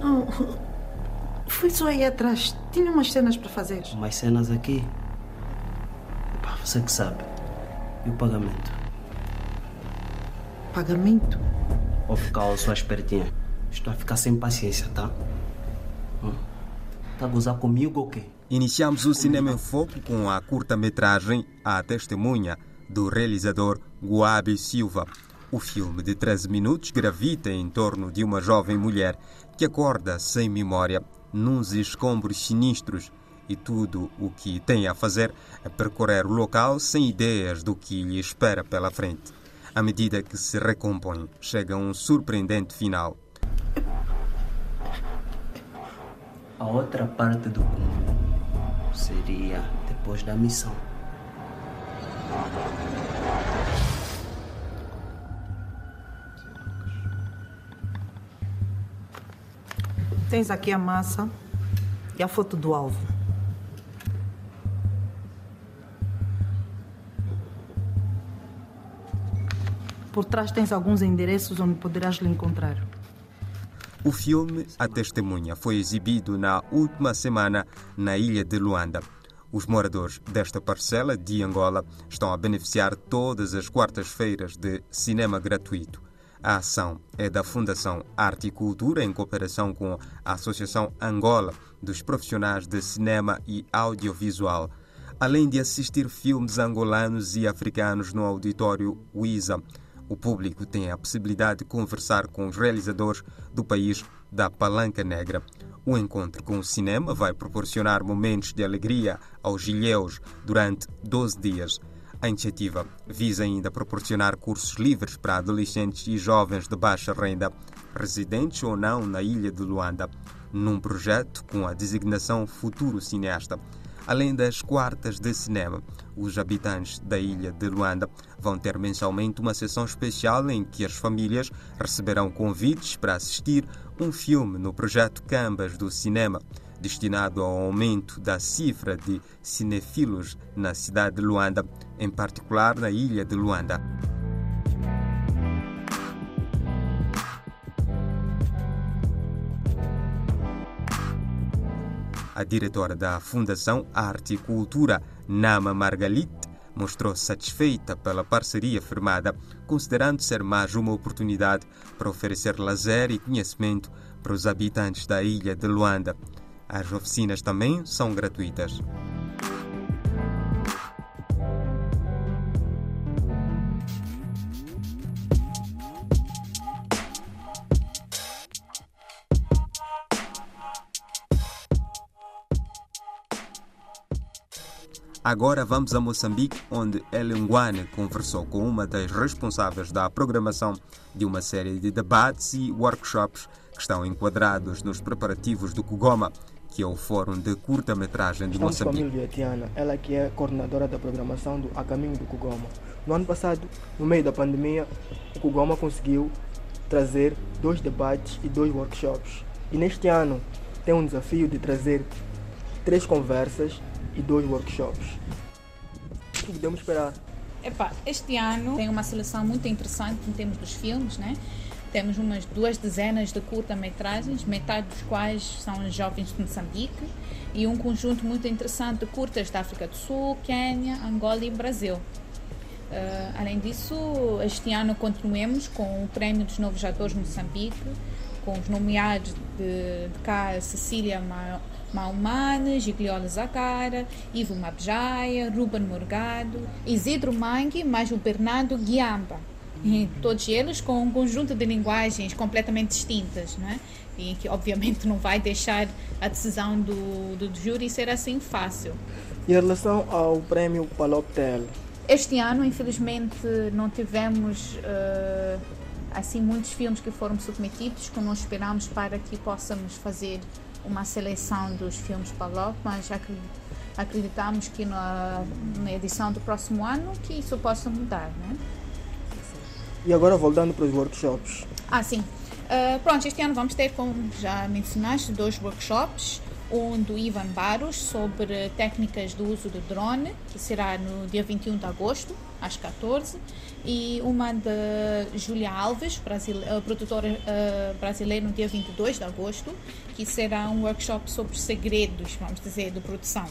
Não. Fui só aí atrás. Tinha umas cenas para fazer. Umas cenas aqui? Pá, você que sabe. E o pagamento? Pagamento? Vou ficar a sua espertinha. Estou a ficar sem paciência, tá? Hum. Tá a gozar comigo ou quê? Iniciamos o Cinema em Foco com a curta-metragem A Testemunha, do realizador Guabi Silva. O filme de 13 minutos gravita em torno de uma jovem mulher que acorda sem memória, nos escombros sinistros, e tudo o que tem a fazer é percorrer o local sem ideias do que lhe espera pela frente. À medida que se recompõe, chega um surpreendente final. A outra parte do mundo seria depois da missão. Tens aqui a massa e a foto do alvo. Por trás tens alguns endereços onde poderás lhe encontrar. O filme A Testemunha foi exibido na última semana na ilha de Luanda. Os moradores desta parcela de Angola estão a beneficiar todas as quartas-feiras de cinema gratuito. A ação é da Fundação Arte e Cultura, em cooperação com a Associação Angola dos Profissionais de Cinema e Audiovisual. Além de assistir filmes angolanos e africanos no auditório Wiza, o público tem a possibilidade de conversar com os realizadores do país da Palanca Negra. O encontro com o cinema vai proporcionar momentos de alegria aos ilhéus durante 12 dias. A iniciativa visa ainda proporcionar cursos livres para adolescentes e jovens de baixa renda, residentes ou não na ilha de Luanda, num projeto com a designação Futuro Cineasta. Além das quartas de cinema, os habitantes da ilha de Luanda vão ter mensalmente uma sessão especial em que as famílias receberão convites para assistir um filme no projeto Cambas do Cinema, destinado ao aumento da cifra de cinefilos na cidade de Luanda, em particular na ilha de Luanda. A diretora da Fundação Arte e Cultura, Nama Margalit, mostrou-se satisfeita pela parceria firmada, considerando ser mais uma oportunidade para oferecer lazer e conhecimento para os habitantes da ilha de Luanda. As oficinas também são gratuitas. Agora vamos a Moçambique, onde Elenguane conversou com uma das responsáveis da programação de uma série de debates e workshops que estão enquadrados nos preparativos do Kugoma, que é o fórum de curta-metragem de Estamos Moçambique. com a Milvia Tiana, ela que é coordenadora da programação do A Caminho do Kugoma. No ano passado, no meio da pandemia, o Kugoma conseguiu trazer dois debates e dois workshops. E neste ano tem um desafio de trazer três conversas e dois workshops. O que podemos esperar? Epá, este ano tem uma seleção muito interessante em termos dos filmes, né? Temos umas duas dezenas de curta-metragens, metade dos quais são jovens de Moçambique, e um conjunto muito interessante de curtas da África do Sul, Quênia, Angola e Brasil. Uh, além disso, este ano continuemos com o Prémio dos Novos Atores de Moçambique, com os nomeados de, de cá Cecília Ma Maumane, Gigliola Zacara, Ivo Mabjaya, Ruben Morgado, Isidro Mangue, mais o Bernardo Guiamba. E todos eles com um conjunto de linguagens completamente distintas, né? e que obviamente não vai deixar a decisão do, do, júri ser assim fácil. Em relação ao prémio Paloptel? Este ano, infelizmente, não tivemos uh, assim muitos filmes que foram submetidos que nós esperamos para que possamos fazer uma seleção dos filmes Palop, mas acreditamos que na, na edição do próximo ano que isso possa mudar, né? E agora voltando para os workshops. Ah, sim. Uh, pronto, este ano vamos ter, como já mencionaste, dois workshops. Um do Ivan Baros sobre técnicas do uso do drone, que será no dia 21 de agosto. às 14 e uma de Julia Alves, brasil, uh, produtora uh, brasileira, no dia 22 de agosto, que será um workshop sobre segredos, vamos dizer, de produção.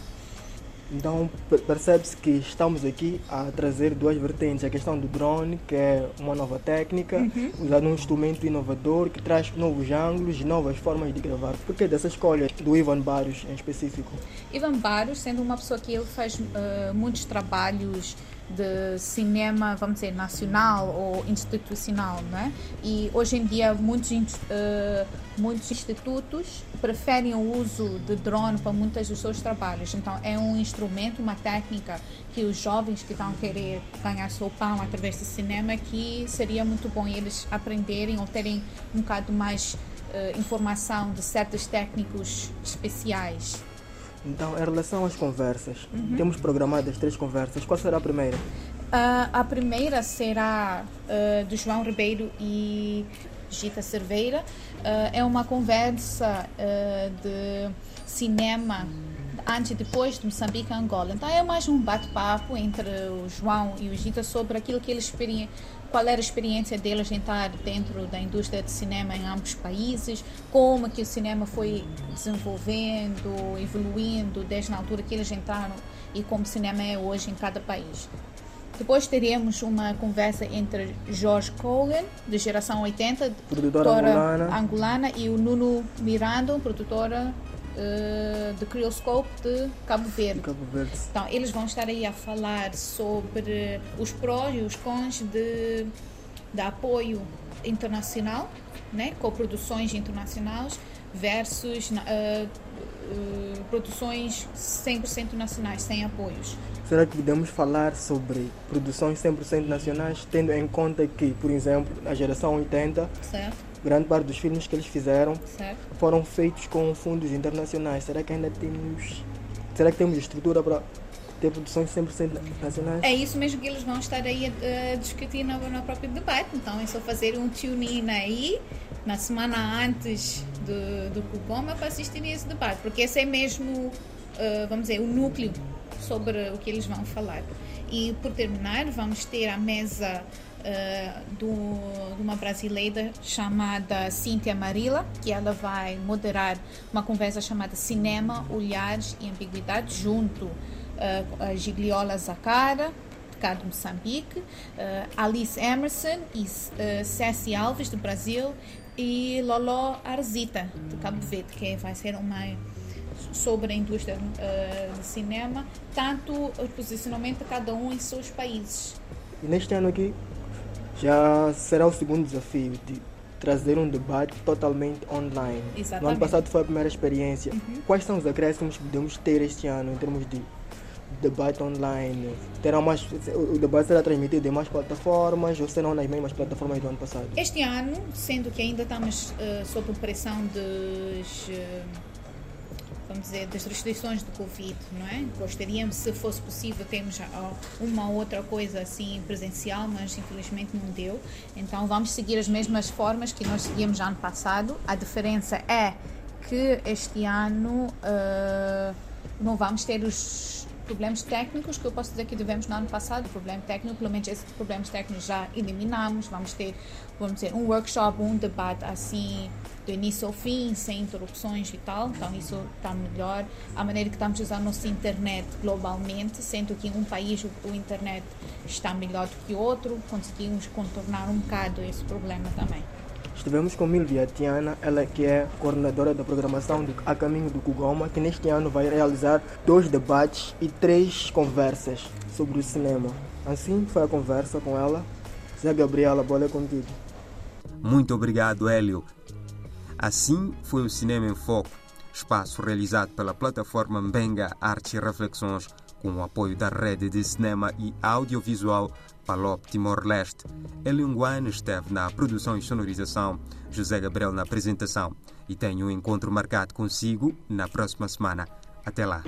Então percebe-se que estamos aqui a trazer duas vertentes. A questão do drone, que é uma nova técnica, uhum. usando um instrumento inovador que traz novos ângulos e novas formas de gravar. Por que dessa escolha do Ivan Barros em específico? Ivan Barros, sendo uma pessoa que ele faz uh, muitos trabalhos de cinema, vamos dizer, nacional ou institucional, não é? E hoje em dia muitos, uh, muitos institutos preferem o uso de drone para muitos dos seus trabalhos. Então é um instrumento, uma técnica que os jovens que estão a querer ganhar seu pão através do cinema que seria muito bom eles aprenderem ou terem um bocado mais uh, informação de certos técnicos especiais. Então, em relação às conversas, uhum. temos programadas três conversas. Qual será a primeira? Uh, a primeira será uh, do João Ribeiro e Gita Cerveira. Uh, é uma conversa de cinema antes e depois de Moçambique e Angola. Então é mais um bate-papo entre o João e o Gita sobre aquilo que eles qual era a experiência deles em estar dentro da indústria de cinema em ambos países, como que o cinema foi desenvolvendo, evoluindo desde a altura que eles entraram e como o cinema é hoje em cada país. Depois teremos uma conversa entre George Cogan, de geração 80, produtora angolana. angolana, e o Nuno Miranda, produtora uh, de Crioscope de Cabo Verde. Cabo Verde. Então, eles vão estar aí a falar sobre os prós e os cons de, de apoio internacional, né, com produções internacionais versus uh, uh, produções 100% nacionais, sem apoios. Será que podemos falar sobre produções 100% nacionais, tendo em conta que, por exemplo, na geração 80, certo grande parte dos filmes que eles fizeram certo. foram feitos com fundos internacionais. Será que ainda temos. Será que temos estrutura para ter produções 100% nacionais? É isso mesmo que eles vão estar aí a, a discutir no, no próprio debate. Então é só fazer um tune-in aí na semana antes do, do Kugoma para assistir a esse debate, porque esse é mesmo, uh, vamos dizer, o núcleo sobre o que eles vão falar. E por terminar, vamos ter a mesa uh, do, de uma brasileira chamada Cíntia Marila, que ela vai moderar uma conversa chamada Cinema, Olhares e Ambiguidade, junto uh, a Gigliola Zacara, de Moçambique, uh, Alice Emerson e uh, Ceci Alves, do Brasil, e Lolo Arzita, de Cabo Verde, que vai ser uma sobre a indústria uh, de cinema, tanto o posicionamento de cada um em seus países. E neste ano aqui já será o segundo desafio de trazer um debate totalmente online. Exatamente. No ano passado foi a primeira experiência. Uhum. Quais são os acréscimos que podemos ter este ano em termos de debate online? Terá mais, o debate será transmitido em mais plataformas ou serão nas mesmas plataformas do ano passado? Este ano, sendo que ainda estamos uh, sob pressão dos. Uh, vamos dizer, das restrições do Covid, não é? Gostaríamos, se fosse possível, termos uma ou outra coisa assim presencial, mas infelizmente não deu. Então vamos seguir as mesmas formas que nós seguimos ano passado. A diferença é que este ano uh, não vamos ter os problemas técnicos que eu posso dizer que tivemos no ano passado, problema técnico, pelo menos esses problemas técnicos já eliminamos. Vamos ter, vamos dizer, um workshop, um debate assim, do início ao fim, sem interrupções e tal. Então, isso está melhor. A maneira que estamos usando nossa internet globalmente, sendo que em um país o internet está melhor do que outro, conseguimos contornar um bocado esse problema também. Estivemos com Milvia Tiana, ela que é coordenadora da programação do A Caminho do Kugoma, que neste ano vai realizar dois debates e três conversas sobre o cinema. Assim foi a conversa com ela. Zé Gabriela, bola é contigo. Muito obrigado, Hélio. Assim foi o Cinema em Foco, espaço realizado pela plataforma Mbenga Artes e Reflexões, com o apoio da rede de cinema e audiovisual Palop Timor-Leste. Elinguane esteve na produção e sonorização, José Gabriel na apresentação e tem um encontro marcado consigo na próxima semana. Até lá.